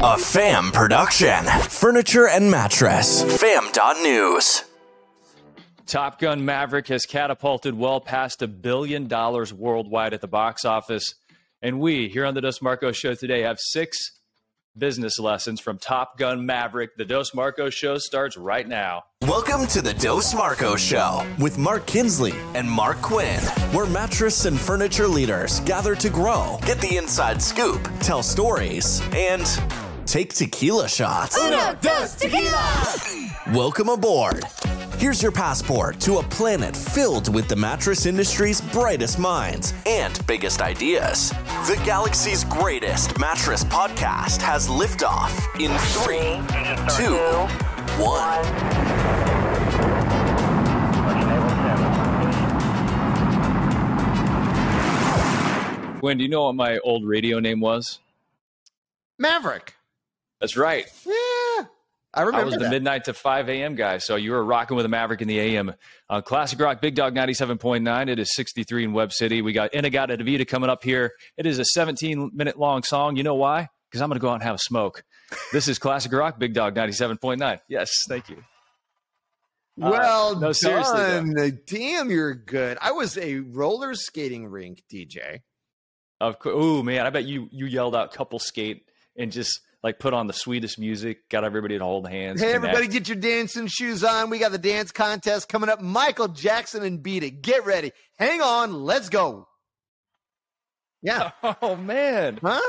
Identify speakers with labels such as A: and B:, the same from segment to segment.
A: A fam production. Furniture and mattress. Fam.news.
B: Top Gun Maverick has catapulted well past a billion dollars worldwide at the box office. And we here on the Dos Marcos show today have six business lessons from Top Gun Maverick. The Dos Marcos show starts right now.
A: Welcome to the Dos Marcos Show with Mark Kinsley and Mark Quinn, where mattress and furniture leaders gather to grow, get the inside scoop, tell stories, and take tequila shots.
C: Uno, dos, tequila!
A: Welcome aboard. Here's your passport to a planet filled with the mattress industry's brightest minds and biggest ideas. The galaxy's greatest mattress podcast has liftoff in three, two, one.
B: Quinn, do you know what my old radio name was?
D: Maverick.
B: That's right.
D: Yeah, I remember.
B: I was the midnight to 5 a.m. guy. So you were rocking with a Maverick in the AM. Uh, Classic Rock, Big Dog 97.9. It is 63 in Webb City. We got In-A-Gadda-Da-Vida coming up here. It is a 17 minute long song. You know why? Because I'm going to go out and have a smoke. This is Classic Rock, Big Dog 97.9. Yes, thank you. Uh,
D: well
B: no, seriously, though.
D: done. Damn, you're good. I was a roller skating rink DJ.
B: Of course. Ooh, man, I bet you you yelled out couple skate and just like put on the sweetest music, got everybody to hold hands.
D: Hey,
B: connect.
D: everybody, get your dancing shoes on. We got the dance contest coming up. Michael Jackson and Beat It. Get ready. Hang on. Let's go. Yeah.
B: Oh man.
D: Huh?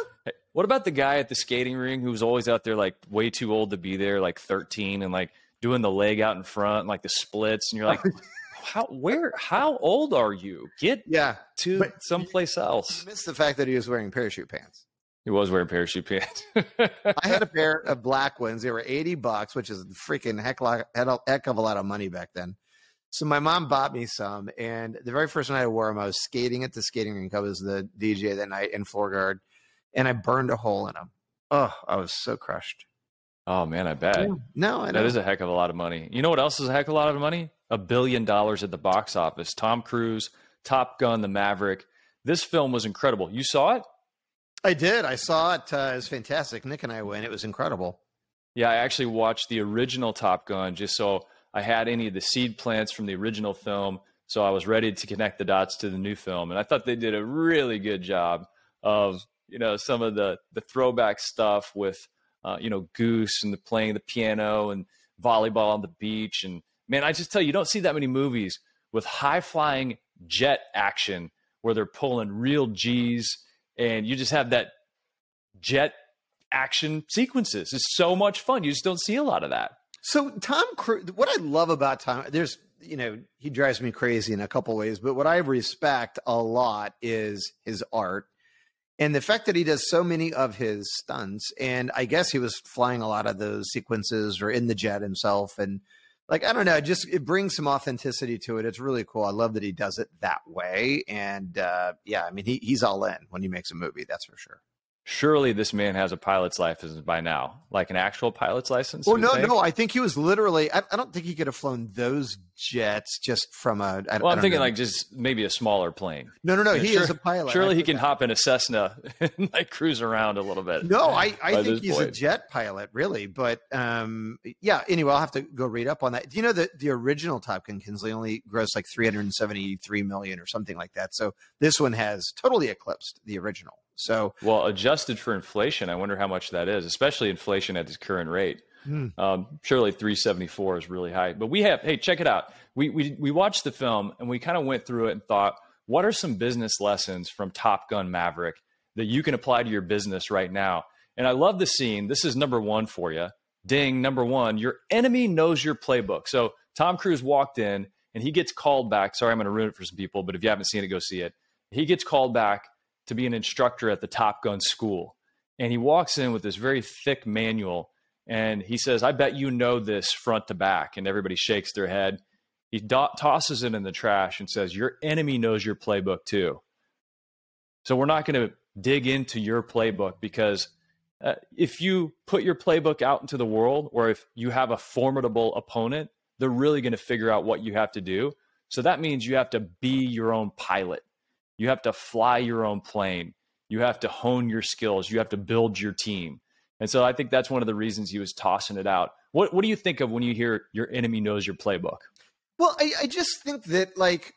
B: What about the guy at the skating ring who was always out there like way too old to be there, like 13 and like doing the leg out in front, and, like the splits, and you're like, how where how old are you? Get
D: Yeah.
B: to someplace else.
D: Missed the fact that he was wearing parachute pants.
B: He was wearing parachute pants.
D: I had a pair of black ones. They were 80 bucks, which is a freaking heck, lot, had a heck of a lot of money back then. So my mom bought me some, and the very first night I wore them, I was skating at the skating rink. I was the DJ that night in floor guard, and I burned a hole in them. Oh, I was so crushed.
B: oh man, I bet.
D: No, I know.
B: That is a heck of a lot of money. You know what else is a heck of a lot of money? A billion dollars at the box office. Tom Cruise, Top Gun, The Maverick. This film was incredible. You saw it?
D: I did. I saw it. Uh, it was fantastic. Nick and I went. It was incredible.
B: Yeah, I actually watched the original Top Gun just so I had any of the seed plants from the original film. So I was ready to connect the dots to the new film. And I thought they did a really good job of, you know, some of the, the throwback stuff with, uh, you know, Goose and the playing the piano and volleyball on the beach. And man, I just tell you, you don't see that many movies with high flying jet action where they're pulling real G's and you just have that jet action sequences. It's so much fun. You just don't see a lot of that.
D: So Tom Cruise, what I love about Tom, there's you know he drives me crazy in a couple ways, but what I respect a lot is his art and the fact that he does so many of his stunts. And I guess he was flying a lot of those sequences or in the jet himself, and like I don't know, it just it brings some authenticity to it. It's really cool. I love that he does it that way, and uh, yeah, I mean he he's all in when he makes a movie. That's for sure.
B: Surely this man has a pilot's license by now, like an actual pilot's license.
D: Well, no,
B: think?
D: no. I think he was literally. I, I don't think he could have flown those jets just from a. I,
B: well, I
D: am
B: thinking
D: know.
B: like just maybe a smaller plane.
D: No, no, no. He
B: sure-
D: is a pilot.
B: Surely he can
D: that-
B: hop in a Cessna and like cruise around a little bit.
D: No, I, I think he's a jet pilot, really. But um, yeah. Anyway, I'll have to go read up on that. Do you know that the original Top Gun Kinsley only grossed like 373 million or something like that? So this one has totally eclipsed the original. So
B: Well, adjusted for inflation, I wonder how much that is, especially inflation at this current rate.
D: Hmm.
B: Um, surely 374 is really high. But we have, hey, check it out. We, we, we watched the film and we kind of went through it and thought, what are some business lessons from Top Gun Maverick that you can apply to your business right now? And I love the scene. This is number one for you. Ding, number one, your enemy knows your playbook. So Tom Cruise walked in and he gets called back. Sorry, I'm going to ruin it for some people, but if you haven't seen it, go see it. He gets called back to be an instructor at the Top Gun school. And he walks in with this very thick manual and he says, I bet you know this front to back. And everybody shakes their head. He do- tosses it in the trash and says, Your enemy knows your playbook too. So we're not going to dig into your playbook because uh, if you put your playbook out into the world or if you have a formidable opponent, they're really going to figure out what you have to do. So that means you have to be your own pilot. You have to fly your own plane. You have to hone your skills. You have to build your team. And so I think that's one of the reasons he was tossing it out. What what do you think of when you hear your enemy knows your playbook?
D: Well, I, I just think that like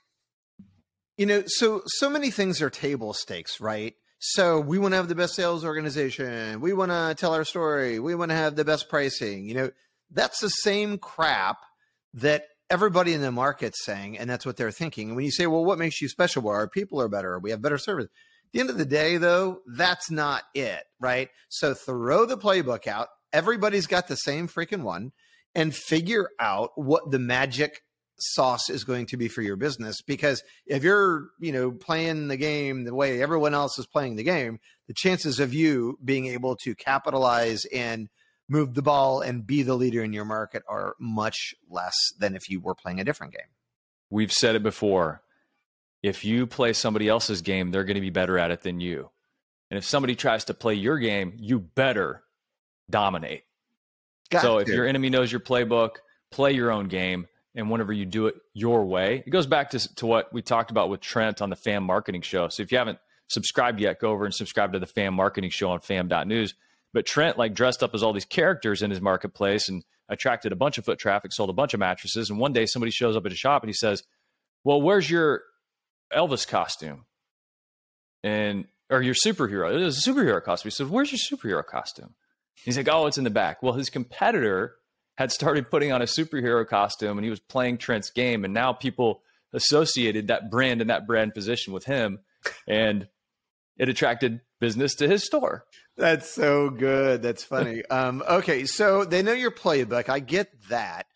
D: you know, so so many things are table stakes, right? So we want to have the best sales organization. We want to tell our story. We want to have the best pricing. You know, that's the same crap that everybody in the market's saying, and that's what they're thinking. And when you say, well, what makes you special? Well, our people are better. We have better service. At the end of the day, though, that's not it, right? So throw the playbook out. Everybody's got the same freaking one and figure out what the magic sauce is going to be for your business because if you're you know playing the game the way everyone else is playing the game the chances of you being able to capitalize and move the ball and be the leader in your market are much less than if you were playing a different game
B: we've said it before if you play somebody else's game they're going to be better at it than you and if somebody tries to play your game you better dominate Got so to. if your enemy knows your playbook play your own game and whenever you do it your way, it goes back to, to what we talked about with Trent on the Fam Marketing Show. So if you haven't subscribed yet, go over and subscribe to the Fam Marketing Show on fam.news. But Trent like dressed up as all these characters in his marketplace and attracted a bunch of foot traffic, sold a bunch of mattresses. And one day somebody shows up at his shop and he says, Well, where's your Elvis costume? And or your superhero. It was a superhero costume. He said, Where's your superhero costume? He's like, Oh, it's in the back. Well, his competitor had started putting on a superhero costume and he was playing Trent's game. And now people associated that brand and that brand position with him. And it attracted business to his store.
D: That's so good. That's funny. um, okay. So they know your playbook. I get that.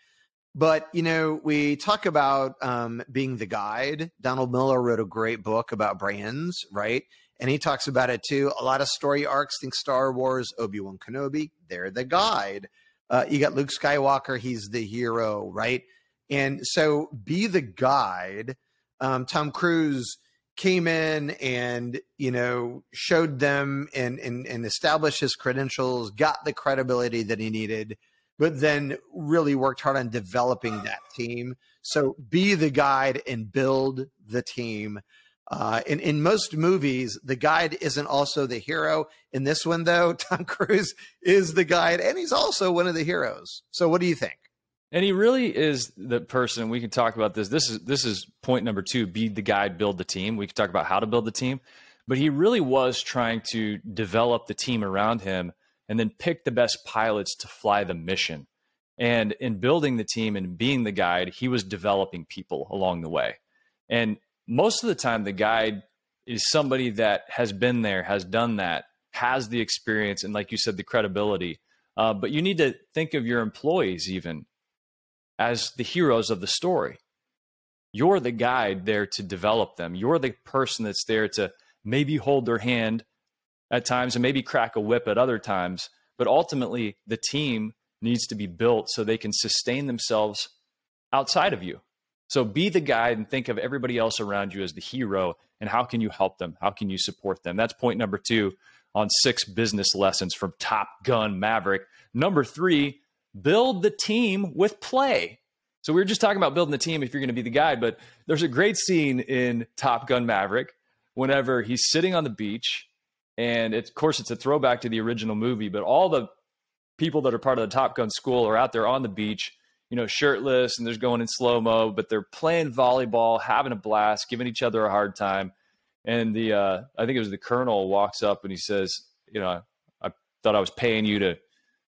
D: But, you know, we talk about um, being the guide. Donald Miller wrote a great book about brands, right? And he talks about it too. A lot of story arcs, think Star Wars, Obi Wan Kenobi, they're the guide. Uh, you got Luke Skywalker, he's the hero, right? And so be the guide. Um, Tom Cruise came in and you know showed them and, and and established his credentials, got the credibility that he needed, but then really worked hard on developing that team. So be the guide and build the team. Uh, in, in most movies, the guide isn't also the hero. In this one, though, Tom Cruise is the guide, and he's also one of the heroes. So, what do you think?
B: And he really is the person. We can talk about this. This is this is point number two: be the guide, build the team. We can talk about how to build the team, but he really was trying to develop the team around him, and then pick the best pilots to fly the mission. And in building the team and being the guide, he was developing people along the way. And most of the time the guide is somebody that has been there, has done that, has the experience, and like you said, the credibility. Uh, but you need to think of your employees even as the heroes of the story. You're the guide there to develop them. You're the person that's there to maybe hold their hand at times and maybe crack a whip at other times. But ultimately, the team needs to be built so they can sustain themselves outside of you. So be the guide and think of everybody else around you as the hero and how can you help them? How can you support them? That's point number two on six business lessons from Top Gun Maverick. Number three, build the team with play. So we were just talking about building the team if you're going to be the guide, but there's a great scene in Top Gun Maverick whenever he's sitting on the beach. And of course, it's a throwback to the original movie, but all the people that are part of the Top Gun school are out there on the beach you know, shirtless and there's going in slow mo, but they're playing volleyball, having a blast, giving each other a hard time. And the, uh, I think it was the colonel walks up and he says, you know, I thought I was paying you to,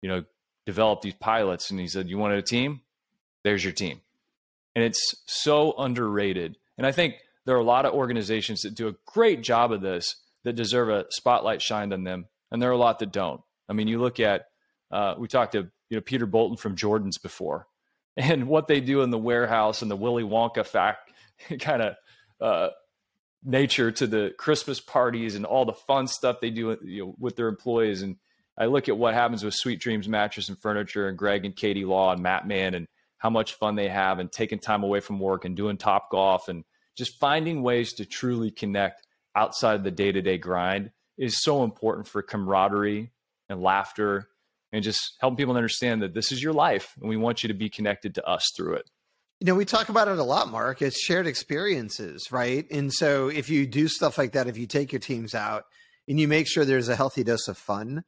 B: you know, develop these pilots. And he said, you wanted a team? There's your team. And it's so underrated. And I think there are a lot of organizations that do a great job of this that deserve a spotlight shined on them. And there are a lot that don't. I mean, you look at, uh, we talked to, you know, Peter Bolton from Jordan's before and what they do in the warehouse and the Willy Wonka fact kind of uh, nature to the Christmas parties and all the fun stuff they do you know, with their employees. And I look at what happens with Sweet Dreams Mattress and Furniture and Greg and Katie Law and Matt Mann and how much fun they have and taking time away from work and doing top golf and just finding ways to truly connect outside of the day to day grind is so important for camaraderie and laughter and just helping people understand that this is your life and we want you to be connected to us through it.
D: You know, we talk about it a lot, Mark. It's shared experiences, right? And so if you do stuff like that, if you take your teams out and you make sure there's a healthy dose of fun,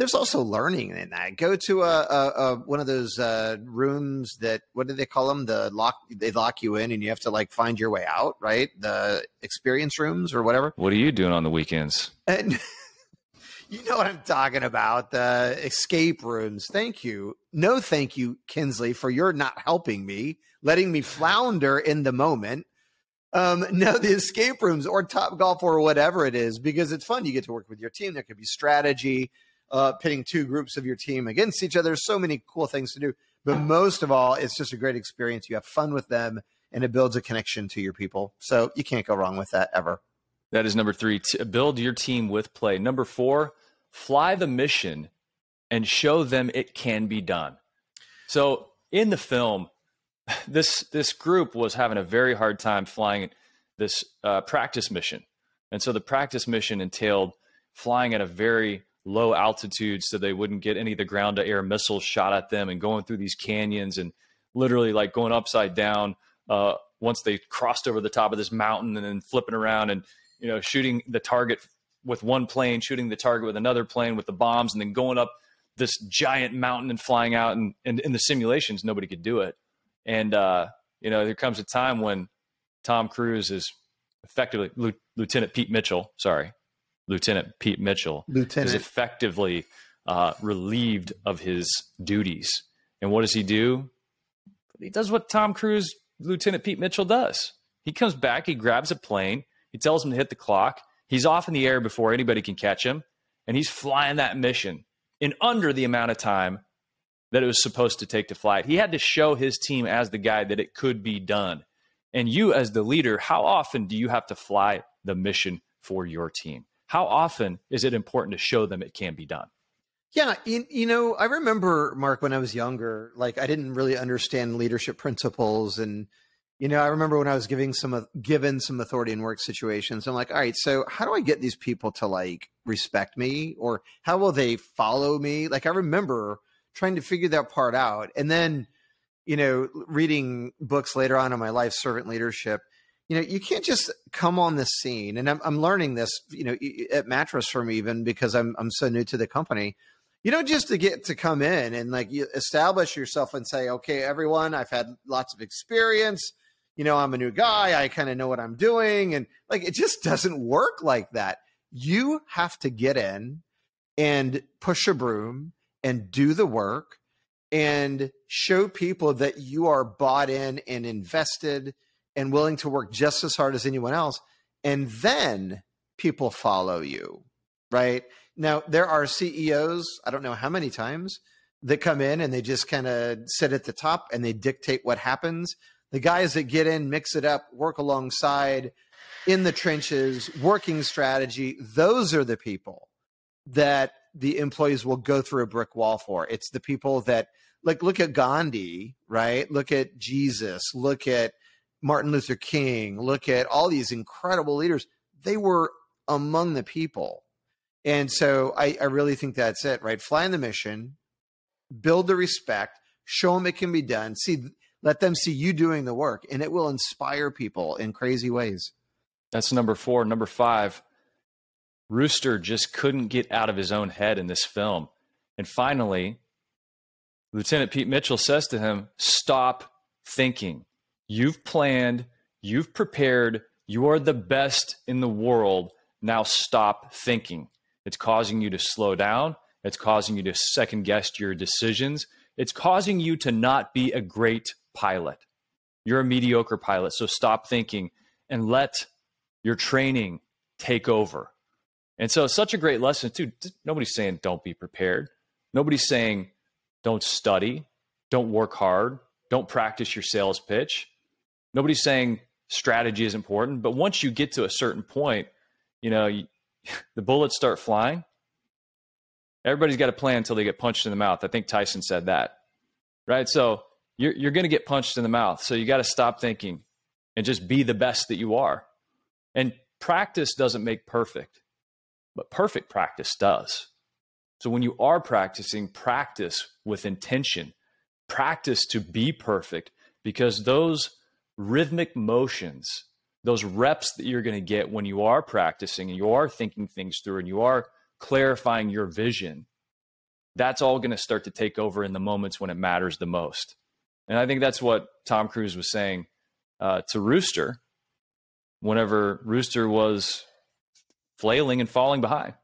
D: there's also learning in that. Go to a, a, a one of those uh, rooms that what do they call them? The lock they lock you in and you have to like find your way out, right? The experience rooms or whatever.
B: What are you doing on the weekends?
D: And you know what I'm talking about? The escape rooms. Thank you. No, thank you, Kinsley, for your not helping me, letting me flounder in the moment. Um, no, the escape rooms or Top Golf or whatever it is, because it's fun. You get to work with your team. There could be strategy uh, pitting two groups of your team against each other. So many cool things to do. But most of all, it's just a great experience. You have fun with them and it builds a connection to your people. So you can't go wrong with that ever.
B: That is number three. Build your team with play. Number four, fly the mission and show them it can be done. So in the film, this this group was having a very hard time flying this uh, practice mission, and so the practice mission entailed flying at a very low altitude so they wouldn't get any of the ground to air missiles shot at them and going through these canyons and literally like going upside down uh, once they crossed over the top of this mountain and then flipping around and you know shooting the target with one plane shooting the target with another plane with the bombs and then going up this giant mountain and flying out and, in the simulations nobody could do it. And uh, you know there comes a time when tom cruise is effectively lieutenant pete mitchell sorry Lieutenant Pete Mitchell
D: Lieutenant.
B: is effectively uh, relieved of his duties. And what does he do? He does what Tom Cruise, Lieutenant Pete Mitchell does. He comes back, he grabs a plane, he tells him to hit the clock. He's off in the air before anybody can catch him, and he's flying that mission in under the amount of time that it was supposed to take to fly it. He had to show his team as the guy that it could be done. And you, as the leader, how often do you have to fly the mission for your team? How often is it important to show them it can be done?
D: Yeah, you, know, I remember Mark when I was younger, like I didn't really understand leadership principles and you know, I remember when I was giving some given some authority in work situations, I'm like, all right, so how do I get these people to like respect me or how will they follow me? Like I remember trying to figure that part out. And then, you know, reading books later on in my life, servant leadership, you know, you can't just come on the scene. And I'm, I'm learning this, you know, at Mattress Firm even because I'm, I'm so new to the company. You know, just to get to come in and like you establish yourself and say, okay, everyone, I've had lots of experience. You know, I'm a new guy. I kind of know what I'm doing. And like, it just doesn't work like that. You have to get in and push a broom and do the work and show people that you are bought in and invested and willing to work just as hard as anyone else. And then people follow you, right? Now, there are CEOs, I don't know how many times, that come in and they just kind of sit at the top and they dictate what happens. The guys that get in, mix it up, work alongside in the trenches, working strategy, those are the people that the employees will go through a brick wall for. It's the people that, like, look at Gandhi, right? Look at Jesus, look at Martin Luther King, look at all these incredible leaders. They were among the people. And so I, I really think that's it, right? Fly in the mission, build the respect, show them it can be done. See, let them see you doing the work, and it will inspire people in crazy ways.
B: That's number four. Number five, Rooster just couldn't get out of his own head in this film. And finally, Lieutenant Pete Mitchell says to him, Stop thinking. You've planned, you've prepared, you are the best in the world. Now stop thinking. It's causing you to slow down. It's causing you to second guess your decisions. It's causing you to not be a great pilot. You're a mediocre pilot. So stop thinking and let your training take over. And so it's such a great lesson, too. Nobody's saying don't be prepared. Nobody's saying don't study, don't work hard, don't practice your sales pitch nobody's saying strategy is important, but once you get to a certain point, you know, you, the bullets start flying. Everybody's got a plan until they get punched in the mouth. I think Tyson said that, right? So you're, you're going to get punched in the mouth. So you got to stop thinking and just be the best that you are. And practice doesn't make perfect, but perfect practice does. So when you are practicing, practice with intention, practice to be perfect because those rhythmic motions, those reps that you're going to get when you are practicing and you are thinking things through and you are clarifying your vision, that's all going to start to take over in the moments when it matters the most. And I think that's what Tom Cruise was saying uh, to Rooster whenever Rooster was flailing and falling behind.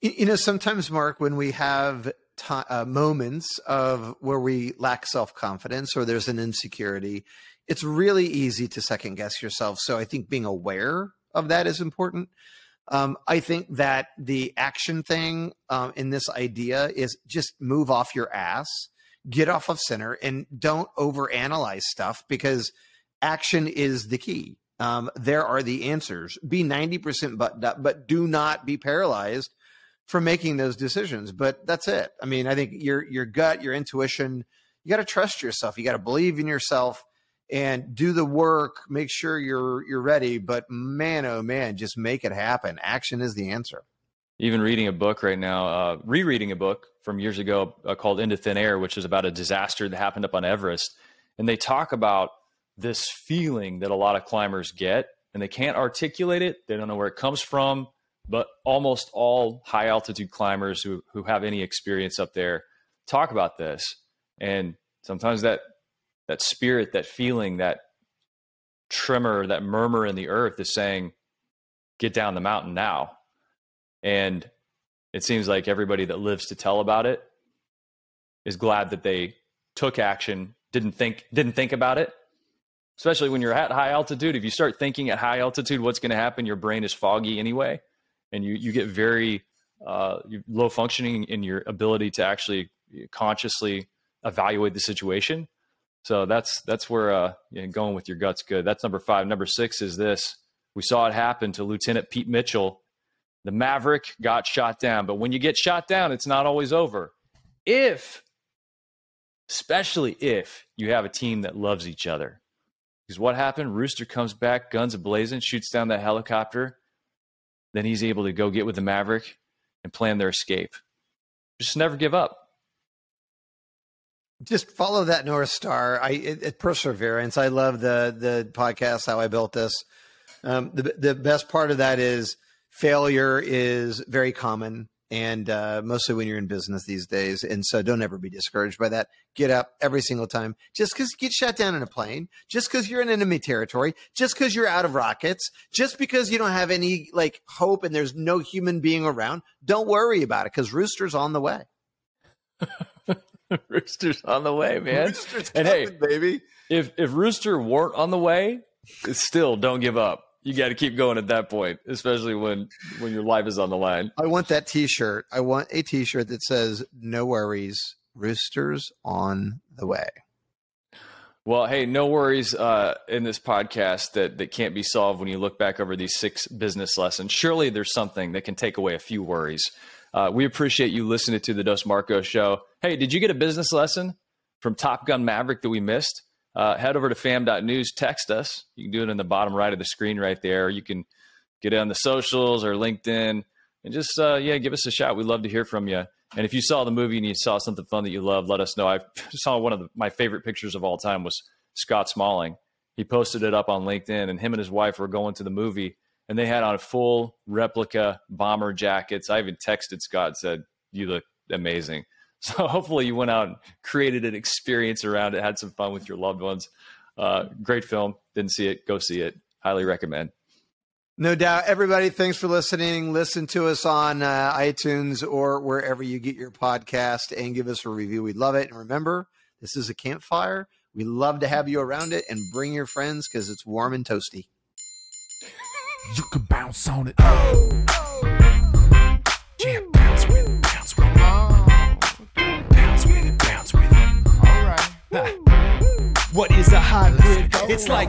D: You know, sometimes, Mark, when we have uh, moments of where we lack self confidence or there's an insecurity, it's really easy to second guess yourself. So I think being aware of that is important. Um, I think that the action thing um, in this idea is just move off your ass, get off of center, and don't overanalyze stuff because action is the key. Um, there are the answers. Be 90% buttoned up, but do not be paralyzed from making those decisions. But that's it. I mean, I think your your gut, your intuition, you got to trust yourself. You got to believe in yourself and do the work. Make sure you're you're ready. But man, oh man, just make it happen. Action is the answer.
B: Even reading a book right now, uh, rereading a book from years ago uh, called Into Thin Air, which is about a disaster that happened up on Everest, and they talk about this feeling that a lot of climbers get and they can't articulate it. They don't know where it comes from, but almost all high altitude climbers who, who have any experience up there talk about this. And sometimes that, that spirit, that feeling, that tremor, that murmur in the earth is saying, get down the mountain now. And it seems like everybody that lives to tell about it is glad that they took action, didn't think, didn't think about it, especially when you're at high altitude. If you start thinking at high altitude, what's going to happen? Your brain is foggy anyway, and you you get very uh, low functioning in your ability to actually consciously evaluate the situation. So that's that's where uh, you know, going with your guts good. That's number five. Number six is this: we saw it happen to Lieutenant Pete Mitchell. The Maverick got shot down, but when you get shot down, it's not always over. If, especially if you have a team that loves each other, because what happened? Rooster comes back, guns ablazing, shoots down that helicopter. Then he's able to go get with the Maverick and plan their escape. Just never give up.
D: Just follow that North Star. I it, it, perseverance. I love the the podcast. How I built this. Um, the the best part of that is failure is very common and uh, mostly when you're in business these days. And so don't ever be discouraged by that. Get up every single time. Just because you get shot down in a plane, just because you're in enemy territory, just because you're out of rockets, just because you don't have any like hope and there's no human being around, don't worry about it because Rooster's on the way.
B: Rooster's on the way, man. Rooster's and coming, hey, baby, if if Rooster weren't on the way, still don't give up you got to keep going at that point, especially when when your life is on the line.
D: I want that T-shirt. I want a T-shirt that says "No worries, roosters on the way."
B: Well, hey, no worries uh, in this podcast that that can't be solved when you look back over these six business lessons. Surely there's something that can take away a few worries. Uh, we appreciate you listening to the Dos Marcos show. Hey, did you get a business lesson from Top Gun Maverick that we missed? uh, head over to fam.news, text us. You can do it in the bottom right of the screen right there. You can get it on the socials or LinkedIn and just, uh, yeah, give us a shout. We'd love to hear from you. And if you saw the movie and you saw something fun that you love, let us know. I saw one of the, my favorite pictures of all time was Scott Smalling. He posted it up on LinkedIn, and him and his wife were going to the movie, and they had on a full replica bomber jackets. I even texted Scott said, "You look amazing." So hopefully you went out and created an experience around it, had some fun with your loved ones. Uh, great film. Didn't see it. Go see it. Highly recommend.
D: No doubt. Everybody, thanks for listening. Listen to us on uh, iTunes or wherever you get your podcast and give us a review. We'd love it. And remember, this is a campfire. We love to have you around it and bring your friends because it's warm and toasty. You can bounce on it. Oh, oh. Yeah, bounce with it. Bounce with it. Bounce with it. All right. What is a hybrid? It's like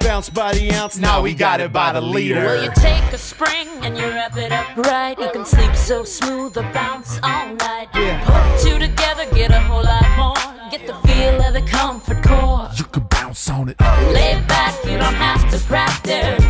E: Bounce by the ounce. Now we got it by the liter.
F: Well, you take a spring and you wrap it up right. You can sleep so smooth or bounce all night.
E: Yeah.
F: Put two together, get a whole lot more. Get the feel of the comfort core.
E: You can bounce on it.
F: Lay back, you don't have to practice.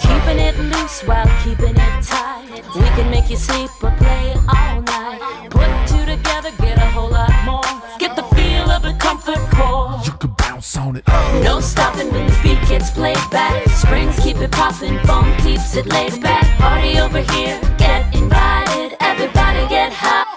F: Keeping it loose while keeping it tight. We can make you sleep or play all night. Put two together, get a whole lot more. Get the feel of the comfort core.
E: You can bounce on it.
F: No stopping when the beat gets played back. Springs keep it popping, foam keeps it laid back. Party over here, get invited. Everybody get hybrid.